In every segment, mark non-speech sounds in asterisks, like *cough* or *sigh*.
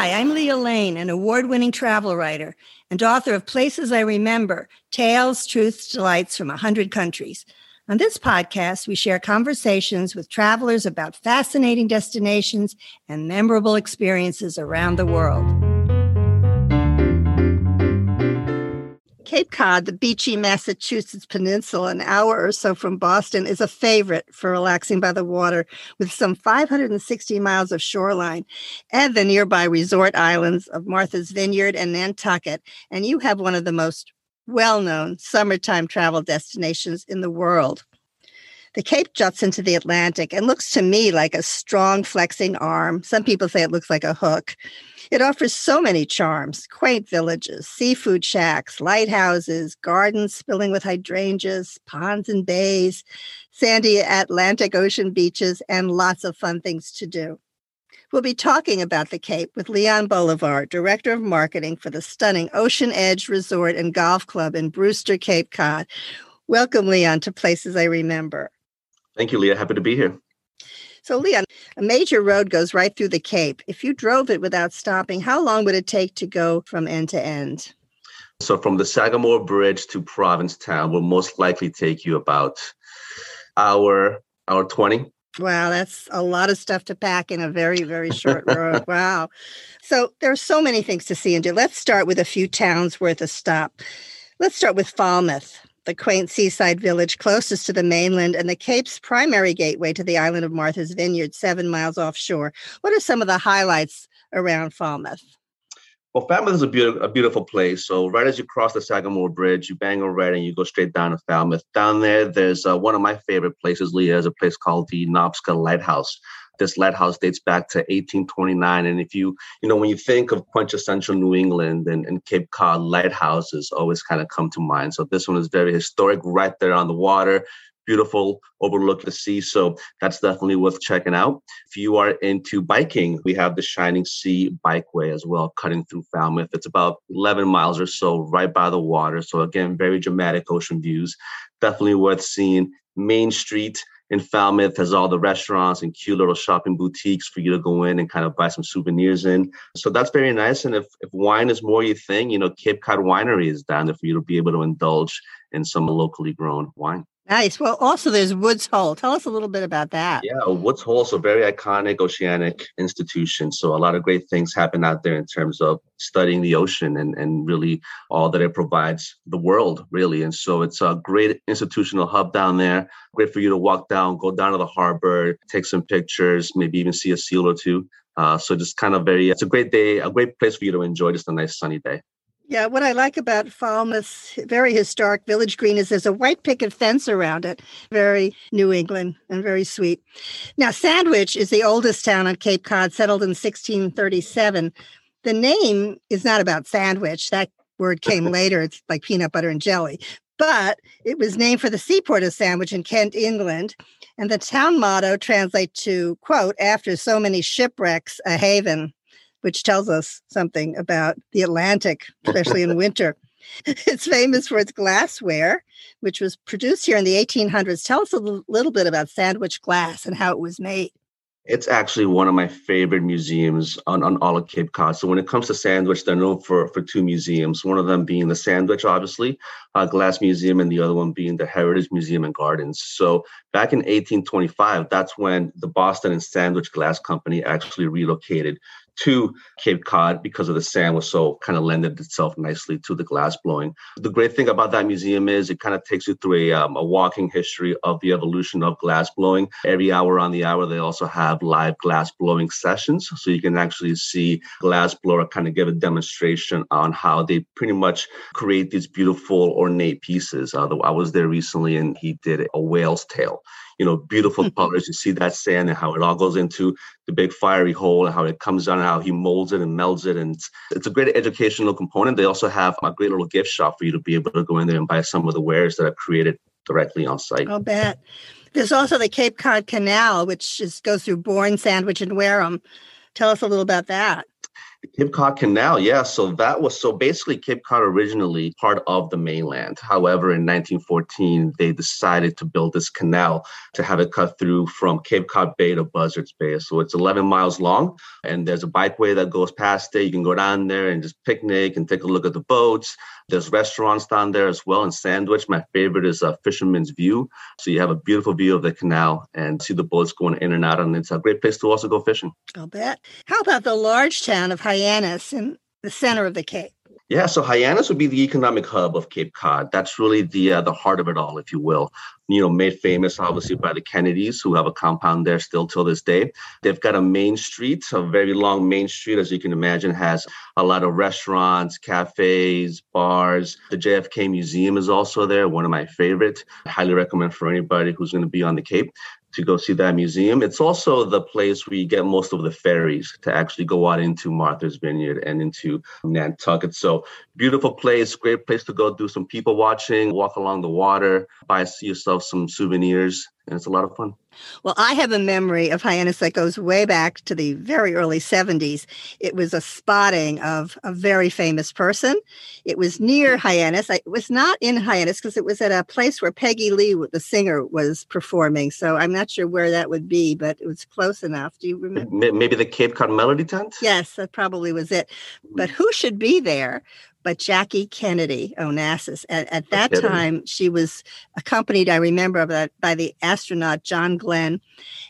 Hi, I'm Leah Lane, an award winning travel writer and author of Places I Remember Tales, Truths, Delights from 100 Countries. On this podcast, we share conversations with travelers about fascinating destinations and memorable experiences around the world. Cape Cod, the beachy Massachusetts peninsula, an hour or so from Boston, is a favorite for relaxing by the water with some 560 miles of shoreline and the nearby resort islands of Martha's Vineyard and Nantucket. And you have one of the most well known summertime travel destinations in the world. The Cape juts into the Atlantic and looks to me like a strong flexing arm. Some people say it looks like a hook. It offers so many charms quaint villages, seafood shacks, lighthouses, gardens spilling with hydrangeas, ponds and bays, sandy Atlantic Ocean beaches, and lots of fun things to do. We'll be talking about the Cape with Leon Bolivar, Director of Marketing for the stunning Ocean Edge Resort and Golf Club in Brewster, Cape Cod. Welcome, Leon, to Places I Remember. Thank you, Leah. Happy to be here. So, Leon, a major road goes right through the Cape. If you drove it without stopping, how long would it take to go from end to end? So, from the Sagamore Bridge to Provincetown will most likely take you about hour, hour 20. Wow, that's a lot of stuff to pack in a very, very short road. *laughs* Wow. So, there are so many things to see and do. Let's start with a few towns worth a stop. Let's start with Falmouth the quaint seaside village closest to the mainland and the Cape's primary gateway to the island of Martha's Vineyard, seven miles offshore. What are some of the highlights around Falmouth? Well, Falmouth is a, be- a beautiful place. So, right as you cross the Sagamore Bridge, you bang over right and you go straight down to Falmouth. Down there, there's uh, one of my favorite places, Leah, is a place called the Nobska Lighthouse this lighthouse dates back to 1829. And if you, you know, when you think of quintessential New England and, and Cape Cod lighthouses always kind of come to mind. So this one is very historic, right there on the water, beautiful overlook the sea. So that's definitely worth checking out. If you are into biking, we have the Shining Sea Bikeway as well, cutting through Falmouth. It's about 11 miles or so right by the water. So again, very dramatic ocean views. Definitely worth seeing. Main Street in Falmouth has all the restaurants and cute little shopping boutiques for you to go in and kind of buy some souvenirs in. So that's very nice. And if, if wine is more your thing, you know, Cape Cod Winery is down there for you to be able to indulge in some locally grown wine. Nice. Well, also there's Woods Hole. Tell us a little bit about that. Yeah, Woods Hole is a very iconic oceanic institution. So a lot of great things happen out there in terms of studying the ocean and, and really all that it provides the world, really. And so it's a great institutional hub down there. Great for you to walk down, go down to the harbor, take some pictures, maybe even see a seal or two. Uh, so just kind of very, it's a great day, a great place for you to enjoy just a nice sunny day. Yeah, what I like about Falmouth's very historic village green is there's a white picket fence around it. Very New England and very sweet. Now, Sandwich is the oldest town on Cape Cod, settled in 1637. The name is not about sandwich. That word came *laughs* later. It's like peanut butter and jelly. But it was named for the seaport of Sandwich in Kent, England. And the town motto translates to, quote, after so many shipwrecks, a haven which tells us something about the Atlantic, *laughs* especially in winter. It's famous for its glassware, which was produced here in the 1800s. Tell us a little bit about sandwich glass and how it was made. It's actually one of my favorite museums on, on all of Cape Cod. So when it comes to sandwich, they're known for, for two museums. One of them being the Sandwich, obviously, uh, Glass Museum, and the other one being the Heritage Museum and Gardens. So back in 1825, that's when the Boston and Sandwich Glass Company actually relocated to Cape Cod because of the sand was so kind of lended itself nicely to the glass blowing. The great thing about that museum is it kind of takes you through a, um, a walking history of the evolution of glass blowing. Every hour on the hour, they also have live glass blowing sessions. So you can actually see glass blower kind of give a demonstration on how they pretty much create these beautiful ornate pieces. Uh, I was there recently and he did a whale's tail you know, beautiful mm-hmm. colors. You see that sand and how it all goes into the big fiery hole and how it comes down and how he molds it and melds it. And it's, it's a great educational component. They also have a great little gift shop for you to be able to go in there and buy some of the wares that are created directly on site. I'll bet. There's also the Cape Cod Canal, which is, goes through Bourne, Sandwich, and Wareham. Tell us a little about that. The Cape Cod Canal, yeah. So that was so basically Cape Cod originally part of the mainland. However, in 1914, they decided to build this canal to have it cut through from Cape Cod Bay to Buzzards Bay. So it's 11 miles long, and there's a bikeway that goes past it. You can go down there and just picnic and take a look at the boats. There's restaurants down there as well and Sandwich. My favorite is a Fisherman's View. So you have a beautiful view of the canal and see the boats going in and out, and it's a great place to also go fishing. I'll bet. How about the large town of Hyannis in the center of the Cape? Yeah, so Hyannis would be the economic hub of Cape Cod. That's really the uh, the heart of it all, if you will. You know, made famous obviously by the Kennedys, who have a compound there still till this day. They've got a main street, a very long main street, as you can imagine, has a lot of restaurants, cafes, bars. The JFK Museum is also there, one of my favorite. I highly recommend for anybody who's going to be on the Cape to go see that museum. It's also the place where you get most of the ferries to actually go out into Martha's Vineyard and into Nantucket. So beautiful place, great place to go do some people watching, walk along the water, buy yourself some souvenirs, and it's a lot of fun. Well, I have a memory of Hyannis that goes way back to the very early 70s. It was a spotting of a very famous person. It was near Hyannis. It was not in Hyannis because it was at a place where Peggy Lee, the singer, was performing. So I'm not sure where that would be, but it was close enough. Do you remember? Maybe the Cape Cod Melody Tent? Yes, that probably was it. But mm. who should be there but Jackie Kennedy Onassis. At, at that time, she was accompanied, I remember, by, by the astronaut John Glenn,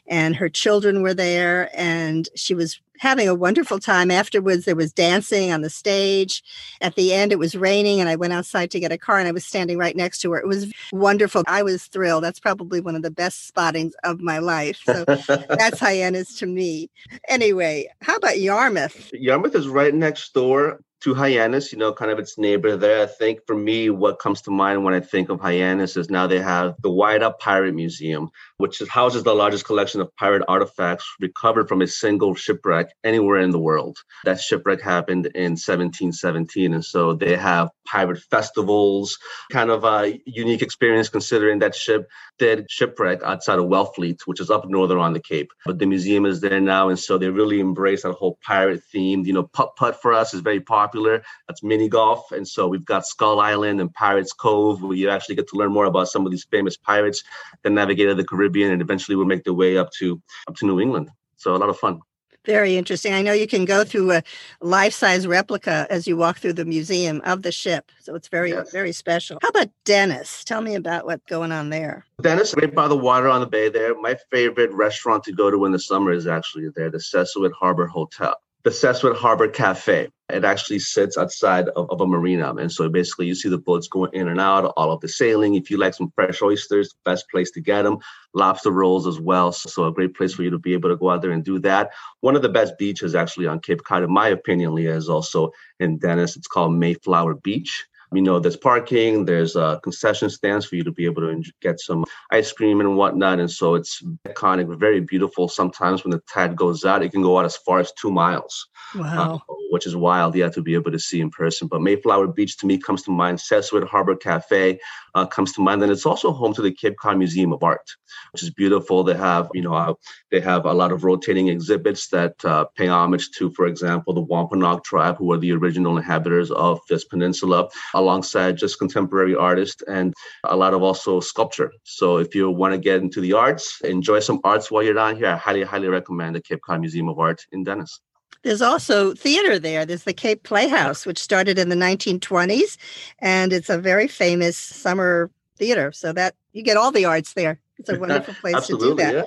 and her children were there, and she was having a wonderful time. Afterwards, there was dancing on the stage. At the end, it was raining, and I went outside to get a car, and I was standing right next to her. It was wonderful. I was thrilled. That's probably one of the best spottings of my life. So *laughs* that's Hyannis to me. Anyway, how about Yarmouth? Yarmouth is right next door to Hyannis, you know, kind of its neighbor there. I think for me, what comes to mind when I think of Hyannis is now they have the Whydah Pirate Museum, which houses the largest collection of pirate artifacts recovered from a single shipwreck anywhere in the world. That shipwreck happened in 1717. And so they have pirate festivals, kind of a unique experience considering that ship did shipwreck outside of Wellfleet, which is up northern on the Cape. But the museum is there now. And so they really embrace that whole pirate theme. You know, putt putt for us is very popular popular. That's mini golf. And so we've got Skull Island and Pirates Cove, where you actually get to learn more about some of these famous pirates that navigated the Caribbean and eventually will make their way up to up to New England. So a lot of fun. Very interesting. I know you can go through a life-size replica as you walk through the museum of the ship. So it's very, yes. very special. How about Dennis? Tell me about what's going on there. Dennis, right by the water on the bay there. My favorite restaurant to go to in the summer is actually there, the Sesuit Harbor Hotel the Sesuit Harbor Cafe. It actually sits outside of, of, a marina. And so basically you see the boats going in and out, all of the sailing. If you like some fresh oysters, best place to get them. Lobster rolls as well. So a great place for you to be able to go out there and do that. One of the best beaches actually on Cape Cod, in my opinion, Leah, is also in Dennis. It's called Mayflower Beach you know, there's parking, there's uh, concession stands for you to be able to get some ice cream and whatnot. And so it's iconic, very beautiful. Sometimes when the tide goes out, it can go out as far as two miles. Wow. Uh, which is wild, yeah, to be able to see in person. But Mayflower Beach to me comes to mind. Sesuit Harbor Cafe uh, comes to mind. And it's also home to the Cape Cod Museum of Art, which is beautiful. They have, you know, uh, they have a lot of rotating exhibits that uh, pay homage to, for example, the Wampanoag tribe, who are the original inhabitants of this peninsula, alongside just contemporary artists and a lot of also sculpture. So if you want to get into the arts, enjoy some arts while you're down here, I highly, highly recommend the Cape Cod Museum of Art in Dennis. There's also theater there. There's the Cape Playhouse, which started in the 1920s, and it's a very famous summer theater. So that you get all the arts there. It's a wonderful *laughs* place to do that. Yeah.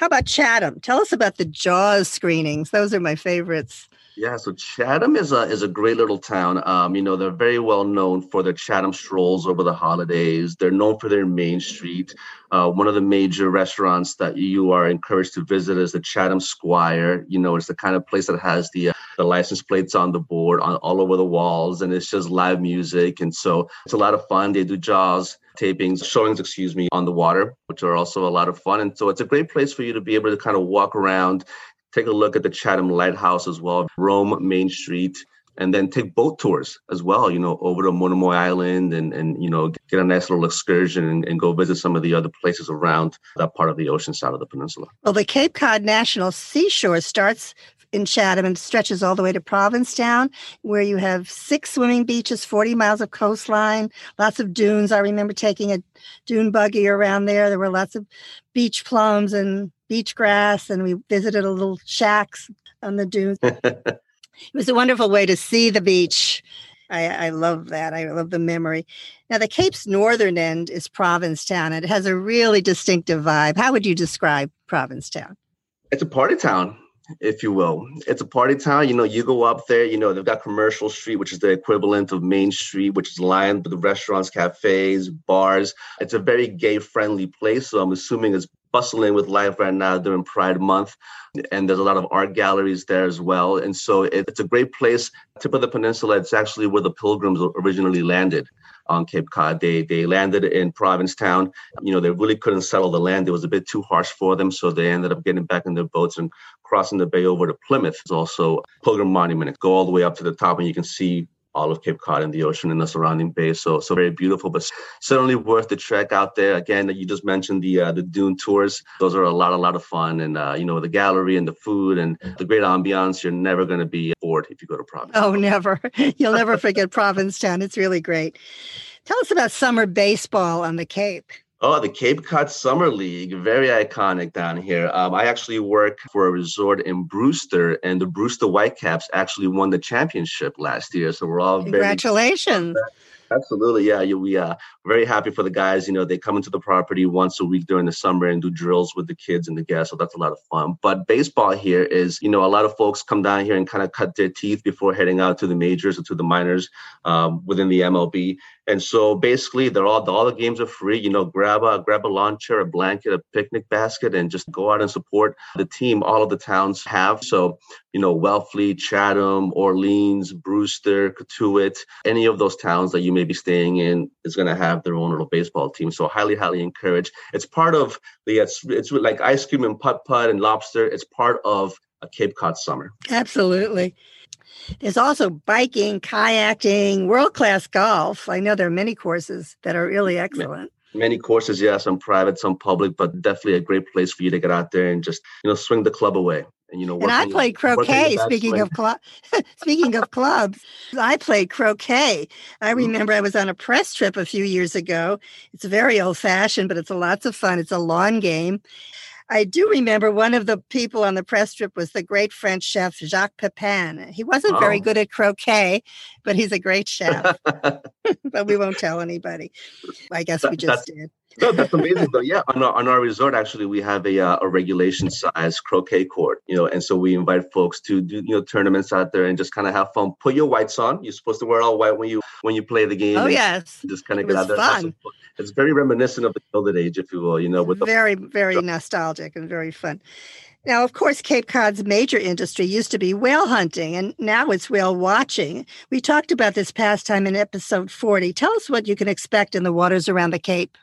How about Chatham? Tell us about the Jaws screenings. Those are my favorites. Yeah, so Chatham is a is a great little town. Um, you know, they're very well known for their Chatham strolls over the holidays. They're known for their main street. Uh, one of the major restaurants that you are encouraged to visit is the Chatham Squire. You know, it's the kind of place that has the uh, the license plates on the board, on all over the walls, and it's just live music. And so it's a lot of fun. They do jazz tapings, showings, excuse me, on the water, which are also a lot of fun. And so it's a great place for you to be able to kind of walk around take a look at the Chatham Lighthouse as well, roam Main Street, and then take boat tours as well, you know, over to Monomoy Island and, and you know, get a nice little excursion and, and go visit some of the other places around that part of the ocean side of the peninsula. Well, the Cape Cod National Seashore starts in Chatham and stretches all the way to Provincetown, where you have six swimming beaches, 40 miles of coastline, lots of dunes. I remember taking a dune buggy around there. There were lots of beach plums and beach grass, and we visited a little shacks on the dunes. *laughs* it was a wonderful way to see the beach. I, I, love that. I love the memory. Now, the Cape's northern end is Provincetown. and It has a really distinctive vibe. How would you describe Provincetown? It's a party town if you will. It's a party town. You know, you go up there, you know, they've got Commercial Street, which is the equivalent of Main Street, which is lined with restaurants, cafes, bars. It's a very gay friendly place. So I'm assuming it's bustling with life right now during Pride Month. And there's a lot of art galleries there as well. And so it's a great place. Tip of the peninsula, it's actually where the pilgrims originally landed on Cape Cod. They they landed in Provincetown. You know, they really couldn't settle the land. It was a bit too harsh for them, so they ended up getting back in their boats and crossing the bay over to Plymouth. It's also a pilgrim monument. Go all the way up to the top, and you can see all of Cape Cod and the ocean and the surrounding bay. So so very beautiful, but certainly worth the trek out there. Again, you just mentioned the uh, the dune tours. Those are a lot a lot of fun, and uh, you know the gallery and the food and the great ambiance. You're never going to be bored if you go to Province. Oh, never! *laughs* You'll never forget Provincetown. It's really great. Tell us about summer baseball on the Cape. Oh, the Cape Cod Summer League, very iconic down here. Um, I actually work for a resort in Brewster, and the Brewster Whitecaps actually won the championship last year. So we're all congratulations. Very Absolutely, yeah. We uh very happy for the guys. You know, they come into the property once a week during the summer and do drills with the kids and the guests. So that's a lot of fun. But baseball here is, you know, a lot of folks come down here and kind of cut their teeth before heading out to the majors or to the minors um, within the MLB. And so basically, they're all all the games are free. You know, grab a grab a lawn chair, a blanket, a picnic basket, and just go out and support the team. All of the towns have so you know Wellfleet, Chatham, Orleans, Brewster, Cotuit, any of those towns that you may be staying in is going to have their own little baseball team. So highly, highly encourage. It's part of the it's it's like ice cream and putt putt and lobster. It's part of a Cape Cod summer. Absolutely. There's also biking, kayaking, world class golf. I know there are many courses that are really excellent. Many courses, yeah, some private, some public, but definitely a great place for you to get out there and just you know swing the club away. And you know, and I played croquet. Speaking of club, *laughs* speaking of clubs, I played croquet. I mm-hmm. remember I was on a press trip a few years ago. It's very old fashioned, but it's a lots of fun. It's a lawn game. I do remember one of the people on the press trip was the great French chef Jacques Pepin. He wasn't oh. very good at croquet, but he's a great chef. *laughs* *laughs* but we won't tell anybody. I guess we just did no, that's amazing though. Yeah, on our, on our resort, actually, we have a, uh, a regulation size croquet court, you know, and so we invite folks to do, you know, tournaments out there and just kind of have fun. Put your whites on. You're supposed to wear all white when you when you play the game. Oh yes, just kind of get out there. Fun. It's very reminiscent of the Gilded Age, if you will, you know, with the very very nostalgic and very fun. Now, of course, Cape Cod's major industry used to be whale hunting, and now it's whale watching. We talked about this pastime in episode 40. Tell us what you can expect in the waters around the Cape.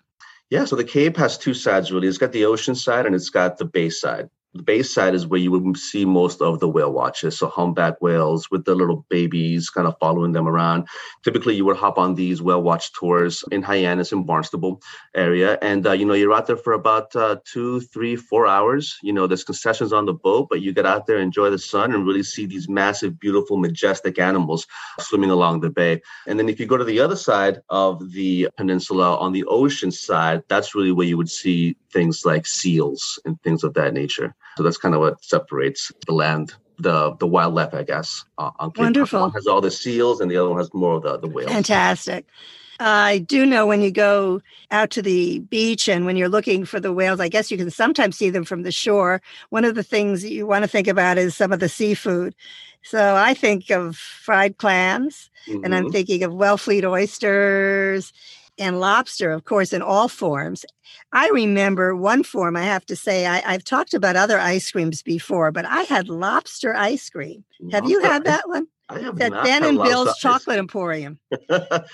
Yeah, so the Cape has two sides really. It's got the ocean side and it's got the bay side the base side is where you would see most of the whale watches. So humpback whales with the little babies kind of following them around. Typically, you would hop on these whale watch tours in Hyannis and Barnstable area. And, uh, you know, you're out there for about uh, two, three, four hours. You know, there's concessions on the boat, but you get out there, enjoy the sun, and really see these massive, beautiful, majestic animals swimming along the bay. And then if you go to the other side of the peninsula on the ocean side, that's really where you would see things like seals and things of that nature. So that's kind of what separates the land, the the wildlife, I guess. Uh, on Cape Wonderful. One has all the seals, and the other one has more of the the whales. Fantastic. I do know when you go out to the beach and when you're looking for the whales, I guess you can sometimes see them from the shore. One of the things you want to think about is some of the seafood. So I think of fried clams mm-hmm. and I'm mm-hmm. thinking of Wellfleet oysters and lobster, of course, in all forms. I remember one form, I have to say, I, have talked about other ice creams before, but I had lobster ice cream. Have you had that one? I have It's at not Ben and Bill's Chocolate Emporium. *laughs*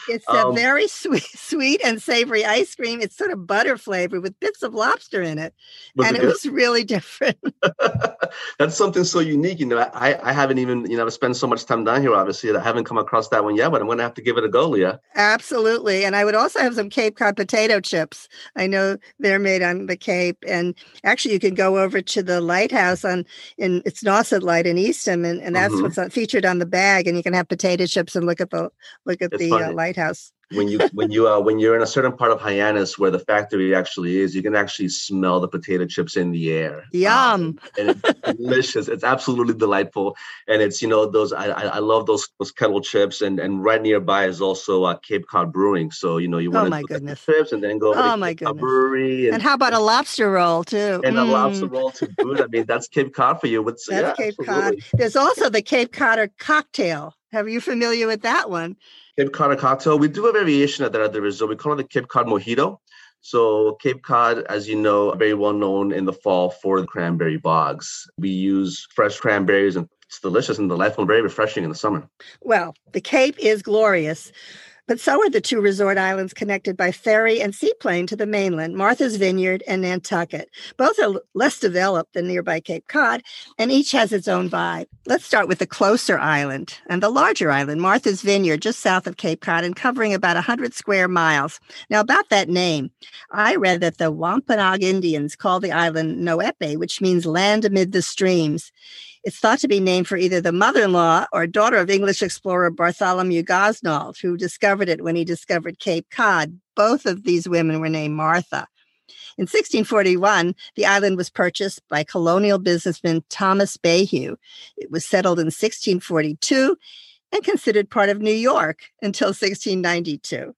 It's a Um, very *laughs* sweet, sweet and savory ice cream. It's sort of butter flavored with bits of lobster in it, and it it was really *laughs* different. That's something so unique. You know, I, I haven't even, you know, I've spent so much time down here, obviously, that I haven't come across that one yet, but I'm going to have to give it a go, Leah. Absolutely. And I would also have some Cape Cod potato chips. I know they're made on the Cape. And actually, you can go over to the lighthouse on in it's Nauset Light in Eastham, and, and that's Mhm. what's featured on the bag. And you can have potato chips and look at the look at It's the uh, lighthouse. When you when you uh, when you're in a certain part of Hyannis where the factory actually is, you can actually smell the potato chips in the air. Um, Yum. and it's delicious. It's absolutely delightful, and it's you know those I I, love those those kettle chips, and and right nearby is also uh, Cape Cod Brewing. So you know you Oh, want my to goodness. chips and then go over Oh, to Cape Cod. Brewery and, and how about a lobster roll too? and a lobster Mm, roll to boot. I mean that's Cape Cod for you. What's That's yeah, Cape Cod. There's also the Cape Codder cocktail. Are you familiar with that one? Cape Cod cocktail. We do a variation of that at the resort. We call it the Cape Cod Mojito. So Cape Cod, as you know, very well known in the fall for the cranberry bogs. We use fresh cranberries and it's delicious and delightful and very refreshing in the summer. Well, the Cape is glorious, but so are the two resort islands connected by ferry and seaplane to the mainland, Martha's Vineyard and Nantucket. Both are less developed than nearby Cape Cod, and each has its own vibe. Let's start with the closer island and the larger island, Martha's Vineyard, just south of Cape Cod and covering about 100 square miles. Now, about that name, I read that the Wampanoag Indians call the island Noepe, which means land amid the streams. It's thought to be named for either the mother in law or daughter of English explorer Bartholomew Gosnold, who discovered it when he discovered Cape Cod. Both of these women were named Martha. In 1641, the island was purchased by colonial businessman Thomas Mayhew. It was settled in 1642 and considered part of New York until 1692.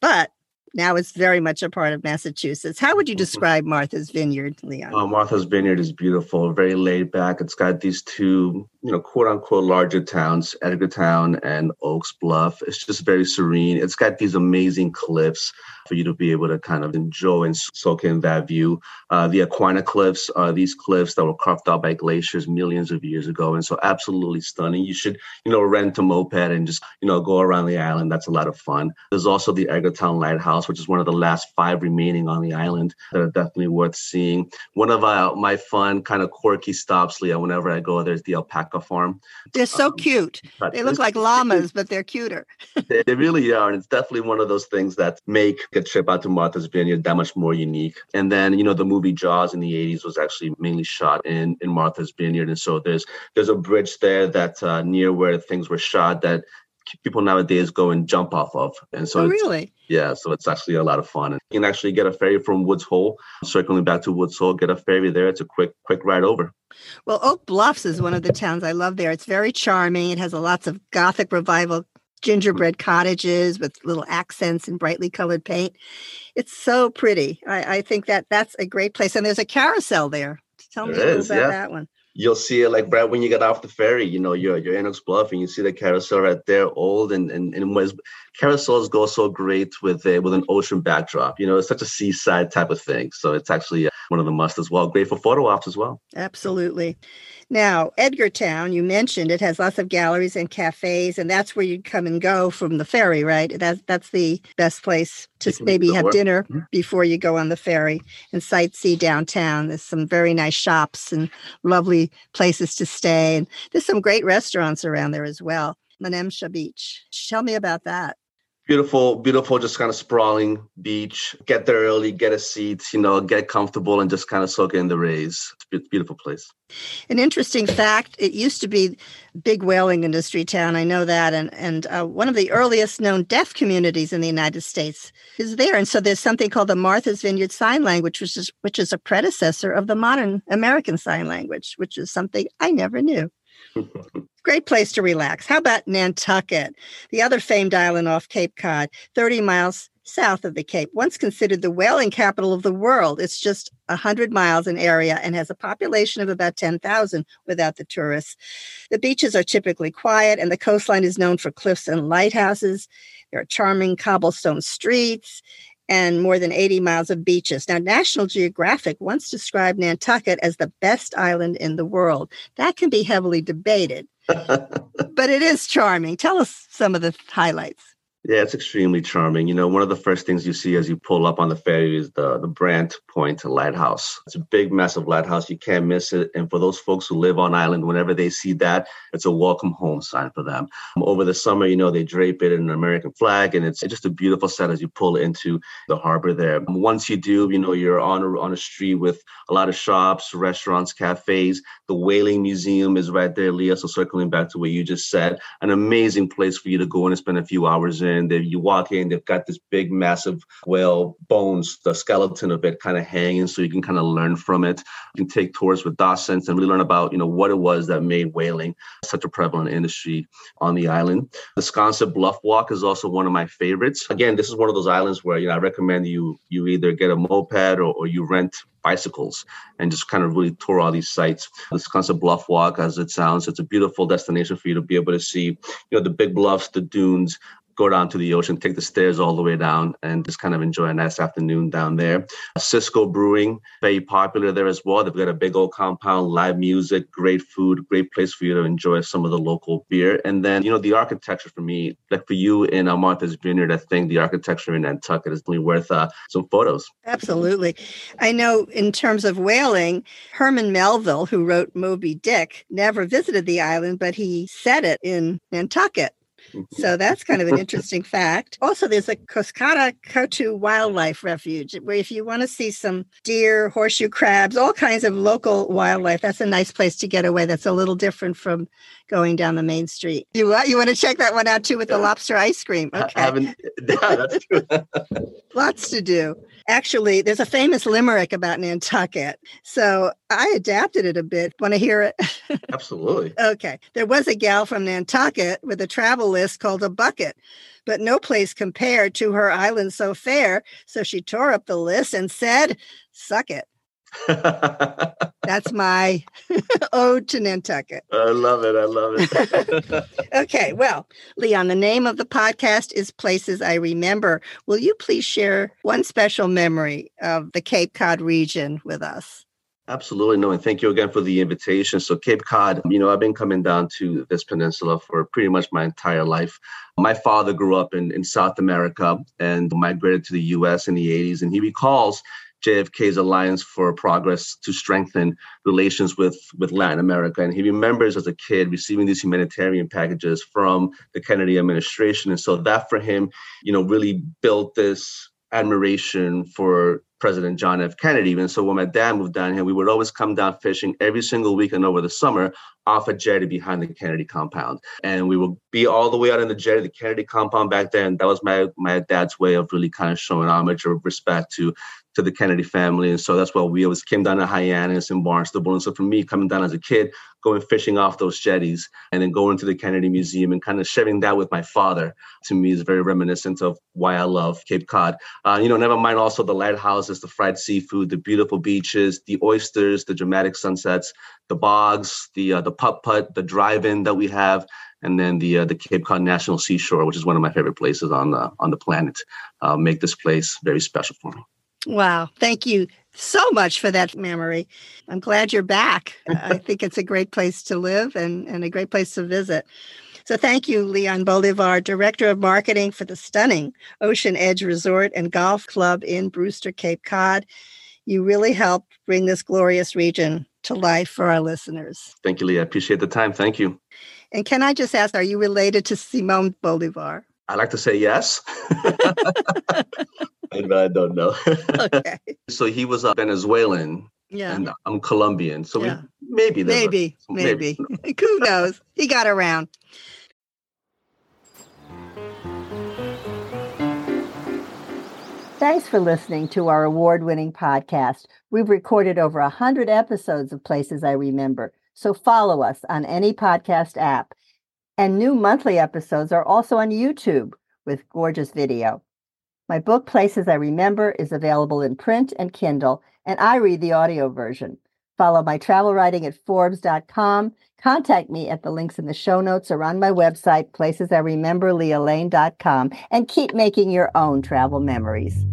But now it's very much a part of Massachusetts. How would you Mhm. describe Martha's Vineyard, Leon? Uh, Martha's Vineyard is beautiful, very laid back. It's got these two, you know, quote unquote larger towns, Edgartown and Oaks Bluff. It's just very serene. It's got these amazing cliffs for you to be able to kind of enjoy and soak in that view. Uh, the Aquinnah Cliffs are these cliffs that were carved out by glaciers millions of years ago. And so absolutely stunning. You should, you know, rent a moped and just, you know, go around the island. That's a lot of fun. There's also the Edgartown Lighthouse, which is one of the last five remaining on the island that are definitely worth seeing. One of uh, my fun, kind of quirky stops, Leah, whenever I go, there's the alpaca farm. They're so um, cute. They look like llamas, but they're cuter. They, they really are. And it's definitely one of those things that make a trip out to Martha's Vineyard that much more unique. And then, you know, the movie Jaws in the 80s was actually mainly shot in, in Martha's Vineyard. And so there's there's a bridge there that uh, near where things were shot that people nowadays go and jump off of. And so oh, it's, really? yeah, so it's actually a lot of fun. And you can actually get a ferry from Woods Hole, circling back to Woods Hole, get a ferry there. It's a quick, quick ride over. Well, Oak Bluffs is one of the towns I love there. It's very charming. It has a lots of Gothic revival gingerbread cottages with little accents and brightly colored paint. It's so pretty. I, I think that that's a great place. And there's a carousel there. Tell me There a little is, about yeah. that one. You'll see it like right when you get off the ferry, you know, you're you're Bluff and you see the carousel right there, old and and, and was carousels go so great with a, with an ocean backdrop. You know, it's such a seaside type of thing. So it's actually uh, one of the must as well. Great for photo ops as well. Absolutely. Now, Edgartown, you mentioned it has lots of galleries and cafes, and that's where you'd come and go from the ferry, right? That's that's the best place to You s- can maybe have dinner Mhm. before you go on the ferry and sightsee downtown. There's some very nice shops and lovely places to stay, and there's some great restaurants around there as well. Menemsha Beach. Tell me about that. Beautiful, beautiful, just kind of sprawling beach. Get there early, get a seat, you know, get comfortable and just kind of soak in the rays. It's a beautiful place. An interesting fact: it used to be big whaling industry town. I know that, and and uh, one of the earliest known deaf communities in the United States is there. And so there's something called the Martha's Vineyard Sign Language, which is which is a predecessor of the modern American Sign Language, which is something I never knew. Great place to relax. How about Nantucket, the other famed island off Cape Cod, 30 miles south of the Cape, once considered the whaling capital of the world. It's just 100 miles in area and has a population of about 10,000 without the tourists. The beaches are typically quiet, and the coastline is known for cliffs and lighthouses. There are charming cobblestone streets and more than 80 miles of beaches. Now, National Geographic once described Nantucket as the best island in the world. That can be heavily debated. *laughs* but it is charming. Tell us some of the highlights. Yeah, it's extremely charming. You know, one of the first things you see as you pull up on the ferry is the the Brant Point Lighthouse. It's a big, massive lighthouse. You can't miss it. And for those folks who live on island, whenever they see that, it's a welcome home sign for them. Over the summer, you know, they drape it in an American flag, and it's just a beautiful set as you pull into the harbor there. Once you do, you know, you're on a, on a street with a lot of shops, restaurants, cafes. The Whaling Museum is right there, Leah. So circling back to what you just said, an amazing place for you to go and spend a few hours in and you walk in, they've got this big, massive whale bones, the skeleton of it kind of hanging, so you can kind of learn from it. You can take tours with docents and really learn about, you know, what it was that made whaling such a prevalent industry on the island. The Sconset Bluff Walk is also one of my favorites. Again, this is one of those islands where, you know, I recommend you you either get a moped or, or you rent bicycles and just kind of really tour all these sites. This Sconset Bluff Walk, as it sounds, it's a beautiful destination for you to be able to see, you know, the big bluffs, the dunes, go down to the ocean, take the stairs all the way down, and just kind of enjoy a nice afternoon down there. Cisco Brewing, very popular there as well. They've got a big old compound, live music, great food, great place for you to enjoy some of the local beer. And then, you know, the architecture for me, like for you in uh, Martha's Vineyard, I think the architecture in Nantucket is really worth uh, some photos. Absolutely. I know in terms of whaling, Herman Melville, who wrote Moby Dick, never visited the island, but he set it in Nantucket. Mm-hmm. So that's kind of an *laughs* interesting fact. Also, there's a Coskata Coatue Wildlife Refuge where if you want to see some deer, horseshoe crabs, all kinds of local wildlife, that's a nice place to get away. That's a little different from going down the main street. You you want to check that one out too with the lobster ice cream. Okay. *laughs* Yeah, that's true. *laughs* Lots to do actually, there's a famous limerick about Nantucket. So I adapted it a bit. Want to hear it? *laughs* Absolutely. okay. There was a gal from Nantucket with a travel list called a bucket, but no place compared to her island so fair. So she tore up the list and said, Suck it. *laughs* That's my *laughs* ode to Nantucket. I love it. I love it. *laughs* okay. Well, Leon, the name of the podcast is Places I Remember. Will you please share one special memory of the Cape Cod region with us? Absolutely. No, and thank you again for the invitation. So, Cape Cod, you know, I've been coming down to this peninsula for pretty much my entire life. My father grew up in, in South America and migrated to the US in the 80s, and he recalls JFK's Alliance for Progress to strengthen relations with, with Latin America. And he remembers as a kid receiving these humanitarian packages from the Kennedy administration. And so that for him, you know, really built this admiration for President John F. Kennedy. And so when my dad moved down here, we would always come down fishing every single weekend over the summer off a jetty behind the Kennedy compound. And we would be all the way out in the jetty, the Kennedy compound back then. That was my my dad's way of really kind of showing homage or respect to to the Kennedy family. And so that's why we always came down to Hyannis and Barnstable. And so for me, coming down as a kid, going fishing off those jetties and then going to the Kennedy Museum and kind of sharing that with my father, to me is very reminiscent of why I love Cape Cod. Uh, you know, never mind also the lighthouses, the fried seafood, the beautiful beaches, the oysters, the dramatic sunsets, the bogs, the uh, the putt putt, the drive-in that we have, and then the uh, the Cape Cod National Seashore, which is one of my favorite places on the on the planet, uh, make this place very special for me. Wow. Thank you so much for that memory. I'm glad you're back. I *laughs* think it's a great place to live and, and a great place to visit. So thank you, Leon Bolivar, Director of Marketing for the stunning Ocean Edge Resort and Golf Club in Brewster, Cape Cod. You really helped bring this glorious region to life for our listeners. Thank you, Leah. I appreciate the time. Thank you. And can I just ask, are you related to Simon Bolivar? I like to say yes. *laughs* but I don't know. okay. *laughs* So he was a Venezuelan. Yeah. And I'm Colombian. So yeah. we, maybe. Maybe, a, maybe. maybe. Who knows? He got around. Thanks for listening to our award winning podcast. We've recorded over 100 episodes of Places I Remember, so follow us on any podcast app. And new monthly episodes are also on YouTube with gorgeous video. My book, Places I Remember, is available in print and Kindle, and I read the audio version. Follow my travel writing at Forbes.com. Contact me at the links in the show notes or on my website, Places I placesirememberlealane.com, and keep making your own travel memories.